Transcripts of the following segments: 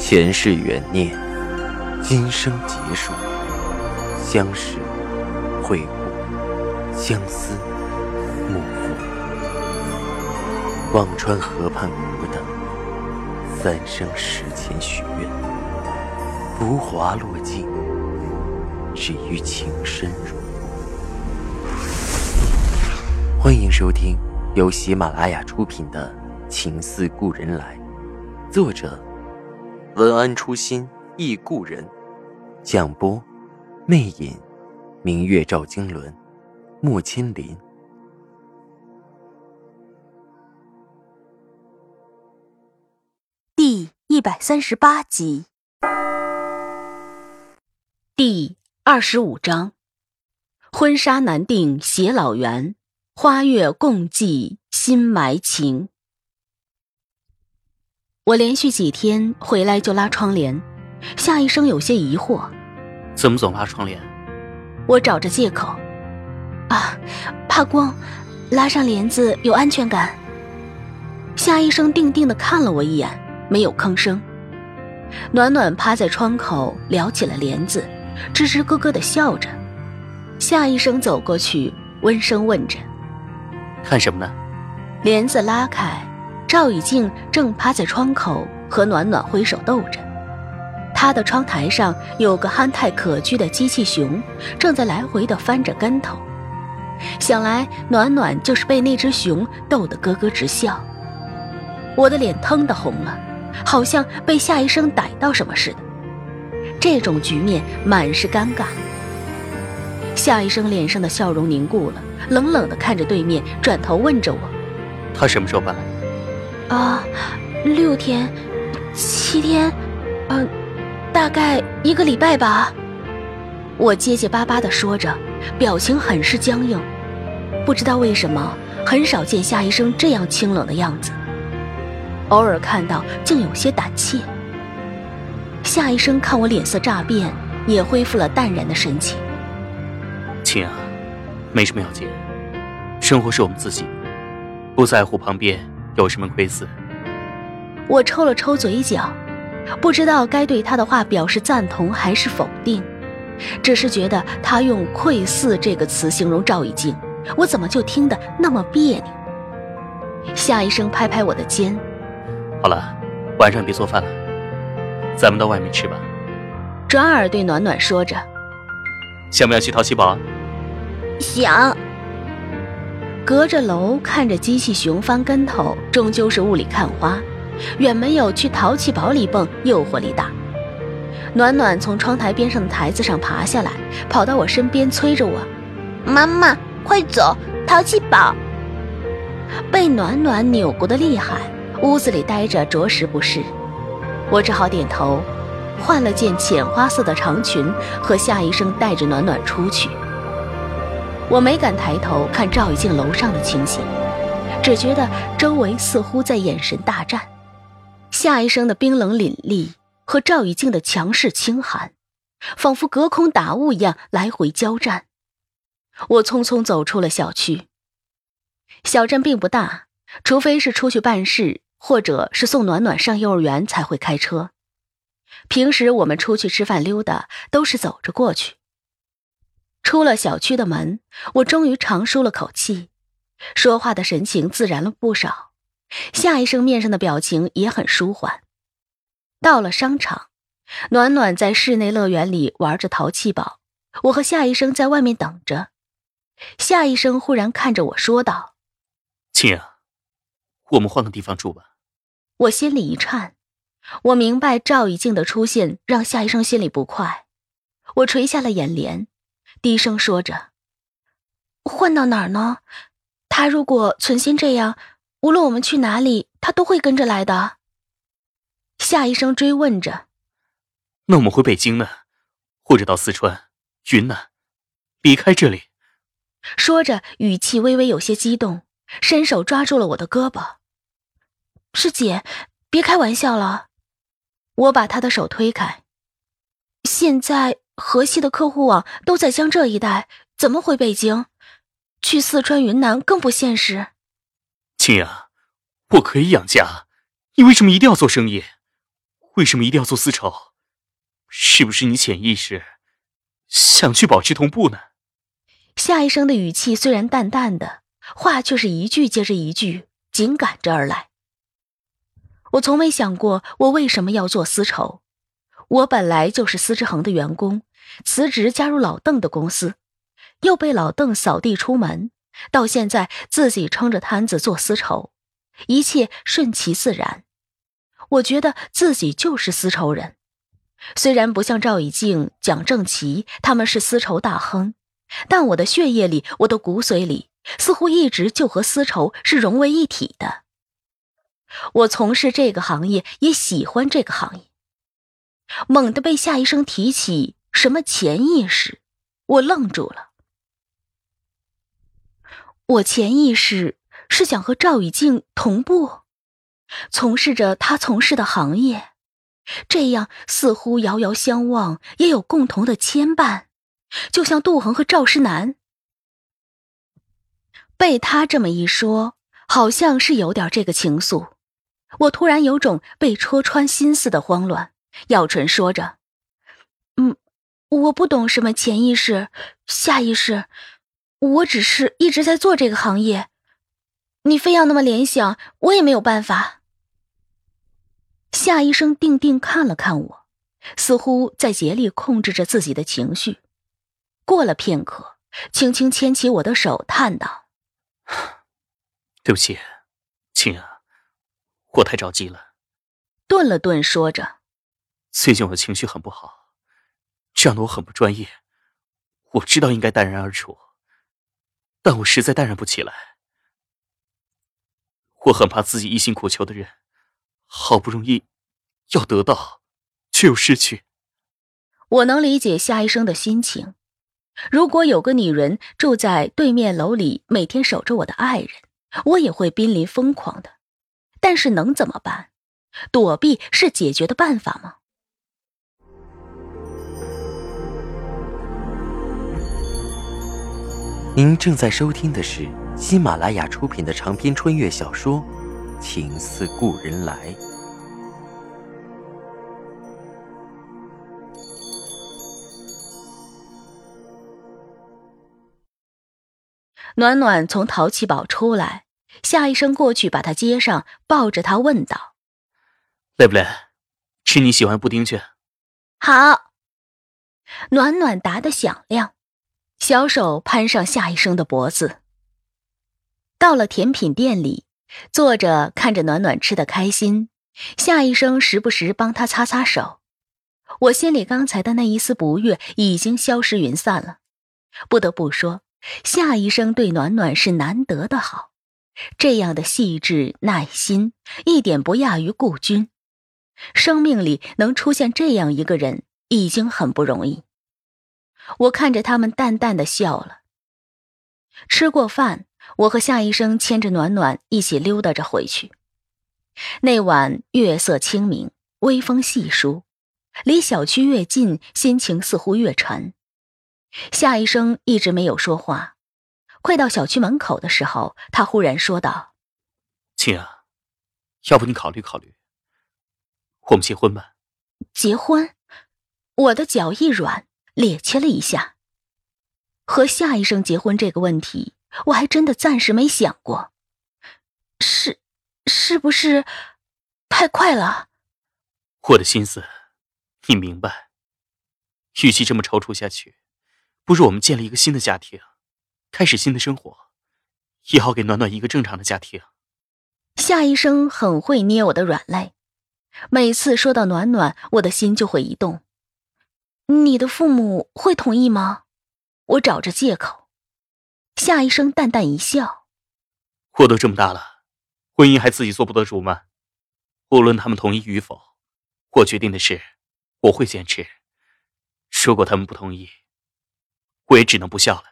前世缘孽，今生劫数，相识、会故，相思、幕赋。忘川河畔苦等，三生石前许愿，浮华落尽，只余情深入。欢迎收听由喜马拉雅出品的《情似故人来》，作者。文安初心忆故人，蒋波，魅影，明月照经纶，木千林。第一百三十八集，第二十五章，婚纱难定偕老缘，花月共寄心埋情。我连续几天回来就拉窗帘，夏医生有些疑惑：“怎么总拉窗帘？”我找着借口：“啊，怕光，拉上帘子有安全感。”夏医生定定的看了我一眼，没有吭声。暖暖趴在窗口撩起了帘子，吱吱咯咯的笑着。夏医生走过去，温声问着：“看什么呢？”帘子拉开。赵以静正趴在窗口和暖暖挥手逗着，他的窗台上有个憨态可掬的机器熊，正在来回的翻着跟头。想来暖暖就是被那只熊逗得咯咯直笑。我的脸腾的红了，好像被夏医生逮到什么似的。这种局面满是尴尬。夏医生脸上的笑容凝固了，冷冷的看着对面，转头问着我：“他什么时候搬来？”啊，六天，七天，嗯，大概一个礼拜吧。我结结巴巴的说着，表情很是僵硬。不知道为什么，很少见夏医生这样清冷的样子。偶尔看到，竟有些胆怯。夏医生看我脸色乍变，也恢复了淡然的神情。亲啊，没什么要紧，生活是我们自己，不在乎旁边。有什么窥伺？我抽了抽嘴角，不知道该对他的话表示赞同还是否定，只是觉得他用“窥伺”这个词形容赵以静，我怎么就听得那么别扭？夏医生拍拍我的肩：“好了，晚上别做饭了，咱们到外面吃吧。”转而对暖暖说着：“想不想去淘气堡？”“想。”隔着楼看着机器熊翻跟头，终究是雾里看花，远没有去淘气堡里蹦诱惑力大。暖暖从窗台边上的台子上爬下来，跑到我身边催着我：“妈妈，快走，淘气堡！”被暖暖扭过的厉害，屋子里待着着实不适。我只好点头，换了件浅花色的长裙，和夏医生带着暖暖出去。我没敢抬头看赵以静楼上的情形，只觉得周围似乎在眼神大战，夏医生的冰冷凛厉和赵以静的强势清寒，仿佛隔空打雾一样来回交战。我匆匆走出了小区。小镇并不大，除非是出去办事，或者是送暖暖上幼儿园才会开车。平时我们出去吃饭溜达，都是走着过去。出了小区的门，我终于长舒了口气，说话的神情自然了不少。夏医生面上的表情也很舒缓。到了商场，暖暖在室内乐园里玩着淘气堡，我和夏医生在外面等着。夏医生忽然看着我说道：“亲啊，我们换个地方住吧。”我心里一颤，我明白赵以静的出现让夏医生心里不快，我垂下了眼帘。低声说着：“换到哪儿呢？他如果存心这样，无论我们去哪里，他都会跟着来的。”夏医生追问着：“那我们回北京呢，或者到四川、云南，离开这里？”说着，语气微微有些激动，伸手抓住了我的胳膊。“师姐，别开玩笑了。”我把他的手推开。现在。河西的客户网都在江浙一带，怎么回北京？去四川、云南更不现实。亲啊，我可以养家，你为什么一定要做生意？为什么一定要做丝绸？是不是你潜意识想去保持同步呢？夏医生的语气虽然淡淡的，话却是一句接着一句，紧赶着而来。我从没想过我为什么要做丝绸。我本来就是丝之恒的员工，辞职加入老邓的公司，又被老邓扫地出门，到现在自己撑着摊子做丝绸，一切顺其自然。我觉得自己就是丝绸人，虽然不像赵以静、蒋正奇他们是丝绸大亨，但我的血液里、我的骨髓里，似乎一直就和丝绸是融为一体的。我从事这个行业，也喜欢这个行业。猛地被夏医生提起什么潜意识，我愣住了。我潜意识是想和赵雨静同步，从事着他从事的行业，这样似乎遥遥相望，也有共同的牵绊，就像杜恒和赵诗南。被他这么一说，好像是有点这个情愫。我突然有种被戳穿心思的慌乱，咬唇说着：“，我不懂什么潜意识、下意识，我只是一直在做这个行业。你非要那么联想，我也没有办法。”夏医生定定看了看我，似乎在竭力控制着自己的情绪。过了片刻，轻轻牵起我的手，叹道：“对不起，亲啊。”我太着急了，顿了顿，说着：“最近我的情绪很不好，这样的我很不专业。我知道应该淡然而处，但我实在淡然不起来。我很怕自己一心苦求的人，好不容易要得到，却又失去。我能理解夏医生的心情。如果有个女人住在对面楼里，每天守着我的爱人，我也会濒临疯狂的。”但是能怎么办？躲避是解决的办法吗？您正在收听的是喜马拉雅出品的长篇穿越小说《情似故人来》。暖暖从淘气堡出来。夏医生过去把他接上，抱着他问道：“累不累？吃你喜欢布丁去。”好。暖暖答得响亮，小手攀上夏医生的脖子。到了甜品店里，坐着看着暖暖吃的开心，夏医生时不时帮他擦擦手。我心里刚才的那一丝不悦已经消失云散了。不得不说，夏医生对暖暖是难得的好。这样的细致耐心，一点不亚于顾君。生命里能出现这样一个人，已经很不容易。我看着他们淡淡的笑了。吃过饭，我和夏医生牵着暖暖一起溜达着回去。那晚月色清明，微风细疏，离小区越近，心情似乎越沉。夏医生一直没有说话。快到小区门口的时候，他忽然说道：“亲啊，要不你考虑考虑，我们结婚吧？”结婚？我的脚一软，趔趄了一下。和夏医生结婚这个问题，我还真的暂时没想过。是，是不是太快了？我的心思，你明白。与其这么踌躇下去，不如我们建立一个新的家庭。开始新的生活，也好给暖暖一个正常的家庭。夏医生很会捏我的软肋，每次说到暖暖，我的心就会一动。你的父母会同意吗？我找着借口。夏医生淡淡一笑：“我都这么大了，婚姻还自己做不得主吗？无论他们同意与否，我决定的事，我会坚持。如果他们不同意，我也只能不孝了。”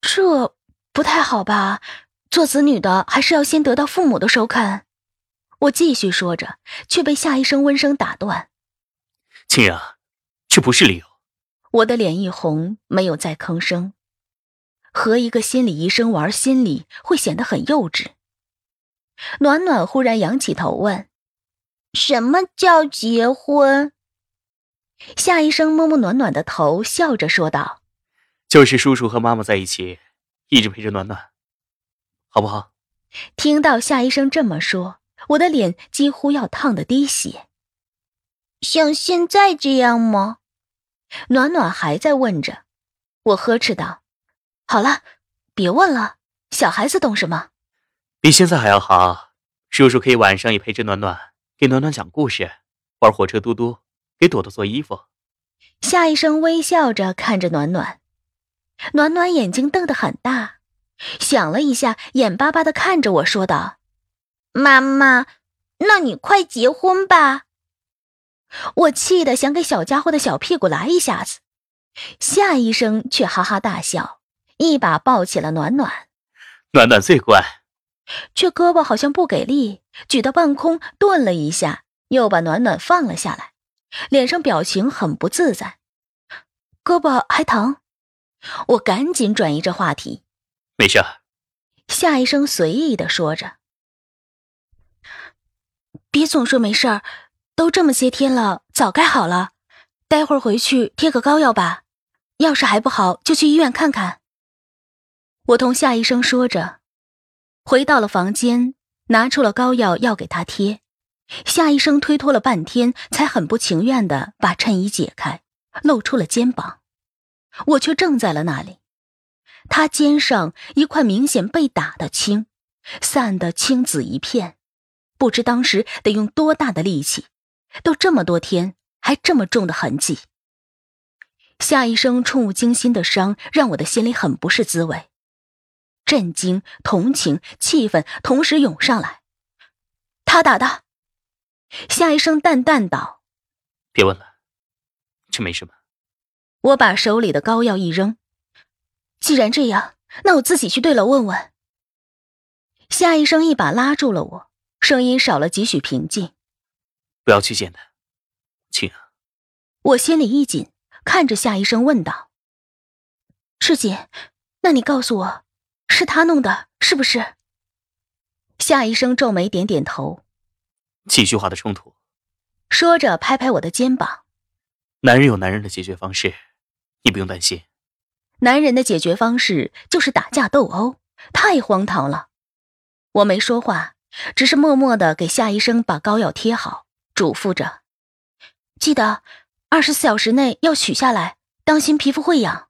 这不太好吧？做子女的还是要先得到父母的首肯。我继续说着，却被夏医生温声打断：“青阳，这不是理由。”我的脸一红，没有再吭声。和一个心理医生玩心理，会显得很幼稚。暖暖忽然仰起头问：“什么叫结婚？夏医生摸摸暖暖的头，笑着说道：“就是叔叔和妈妈在一起，一直陪着暖暖，好不好？”听到夏医生这么说，我的脸几乎要烫得滴血。像现在这样吗？暖暖还在问着。我呵斥道：“好了，别问了，小孩子懂什么？比现在还要好。叔叔可以晚上也陪着暖暖，给暖暖讲故事，玩火车嘟嘟。”给朵朵做衣服。夏医生微笑着看着暖暖，暖暖眼睛瞪得很大，想了一下，眼巴巴的看着我说道：“妈妈，那你快结婚吧。”我气得想给小家伙的小屁股来一下子，夏医生却哈哈大笑，一把抱起了暖暖。暖暖最乖，却胳膊好像不给力，举到半空，顿了一下，又把暖暖放了下来。脸上表情很不自在，胳膊还疼，我赶紧转移着话题。没事。夏医生随意的说着。别总说没事儿，都这么些天了，早该好了。待会儿回去贴个膏药吧，要是还不好，就去医院看看。我同夏医生说着，回到了房间，拿出了膏药要给他贴。夏医生推脱了半天，才很不情愿的把衬衣解开，露出了肩膀。我却怔在了那里。他肩上一块明显被打的青，散得青紫一片，不知当时得用多大的力气，都这么多天还这么重的痕迹。夏医生触目惊心的伤让我的心里很不是滋味，震惊、同情、气愤同时涌上来。他打的。夏医生淡淡道：“别问了，这没什么。”我把手里的膏药一扔。既然这样，那我自己去对楼问问。夏医生一把拉住了我，声音少了几许平静：“不要去见他，亲。”我心里一紧，看着夏医生问道：“赤锦，那你告诉我，是他弄的，是不是？”夏医生皱眉，点点头。情绪化的冲突，说着拍拍我的肩膀。男人有男人的解决方式，你不用担心。男人的解决方式就是打架斗殴，太荒唐了。我没说话，只是默默的给夏医生把膏药贴好，嘱咐着：“记得二十四小时内要取下来，当心皮肤会痒。”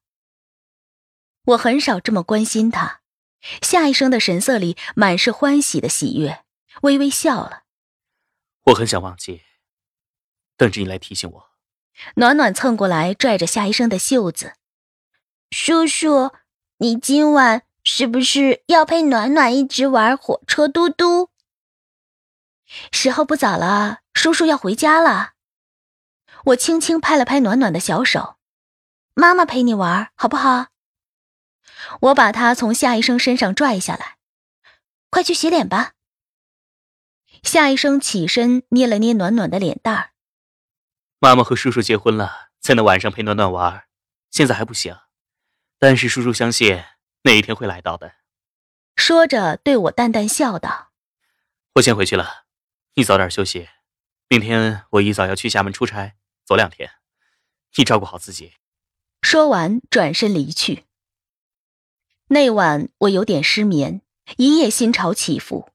我很少这么关心他。夏医生的神色里满是欢喜的喜悦，微微笑了。我很想忘记，等着你来提醒我。暖暖蹭过来，拽着夏医生的袖子：“叔叔，你今晚是不是要陪暖暖一直玩火车嘟嘟？”时候不早了，叔叔要回家了。我轻轻拍了拍暖暖的小手：“妈妈陪你玩，好不好？”我把他从夏医生身上拽下来：“快去洗脸吧。”夏医生起身捏了捏暖暖的脸蛋儿。妈妈和叔叔结婚了，才能晚上陪暖暖玩，现在还不行。但是叔叔相信那一天会来到的。说着，对我淡淡笑道：“我先回去了，你早点休息。明天我一早要去厦门出差，走两天，你照顾好自己。”说完，转身离去。那晚我有点失眠，一夜心潮起伏。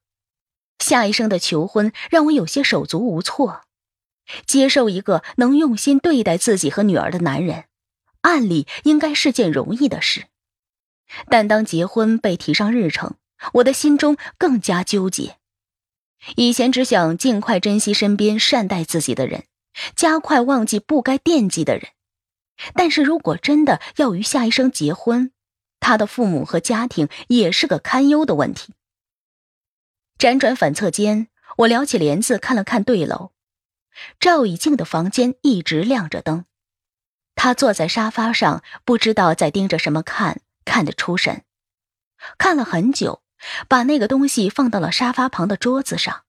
夏医生的求婚让我有些手足无措。接受一个能用心对待自己和女儿的男人，按理应该是件容易的事，但当结婚被提上日程，我的心中更加纠结。以前只想尽快珍惜身边善待自己的人，加快忘记不该惦记的人，但是如果真的要与夏医生结婚，他的父母和家庭也是个堪忧的问题。辗转反侧间，我撩起帘子看了看对楼，赵以静的房间一直亮着灯，她坐在沙发上，不知道在盯着什么看，看得出神，看了很久，把那个东西放到了沙发旁的桌子上，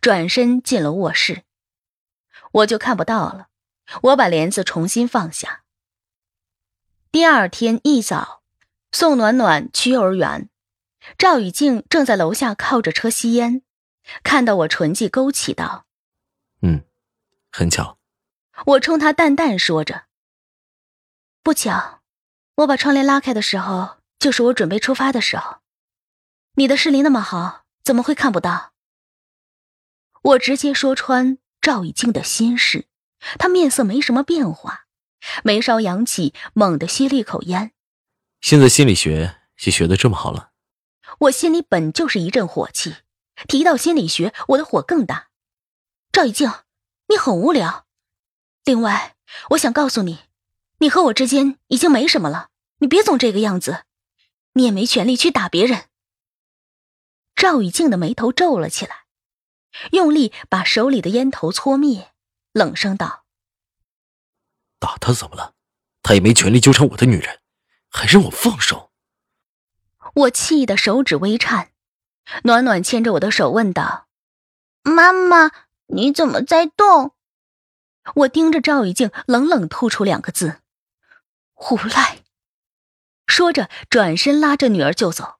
转身进了卧室，我就看不到了。我把帘子重新放下。第二天一早，宋暖暖去幼儿园。赵雨静正在楼下靠着车吸烟，看到我，唇际勾起道：“嗯，很巧。我冲他淡淡说着。不巧，我把窗帘拉开的时候，就是我准备出发的时候。你的视力那么好，怎么会看不到？我直接说穿赵以静的心事，他面色没什么变化，眉梢扬起，猛地吸了一口烟。现在心理学也学的这么好了？我心里本就是一阵火气，提到心理学，我的火更大。赵以静，你很无聊。另外，我想告诉你，你和我之间已经没什么了，你别总这个样子，你也没权利去打别人。赵雨静的眉头皱了起来，用力把手里的烟头搓灭，冷声道：“打他怎么了？他也没权利纠缠我的女人，还让我放手。”我气得手指微颤。暖暖牵着我的手问道：“妈妈，你怎么在动？”我盯着赵雨静，冷冷吐出两个字：“无赖。”说着，转身拉着女儿就走。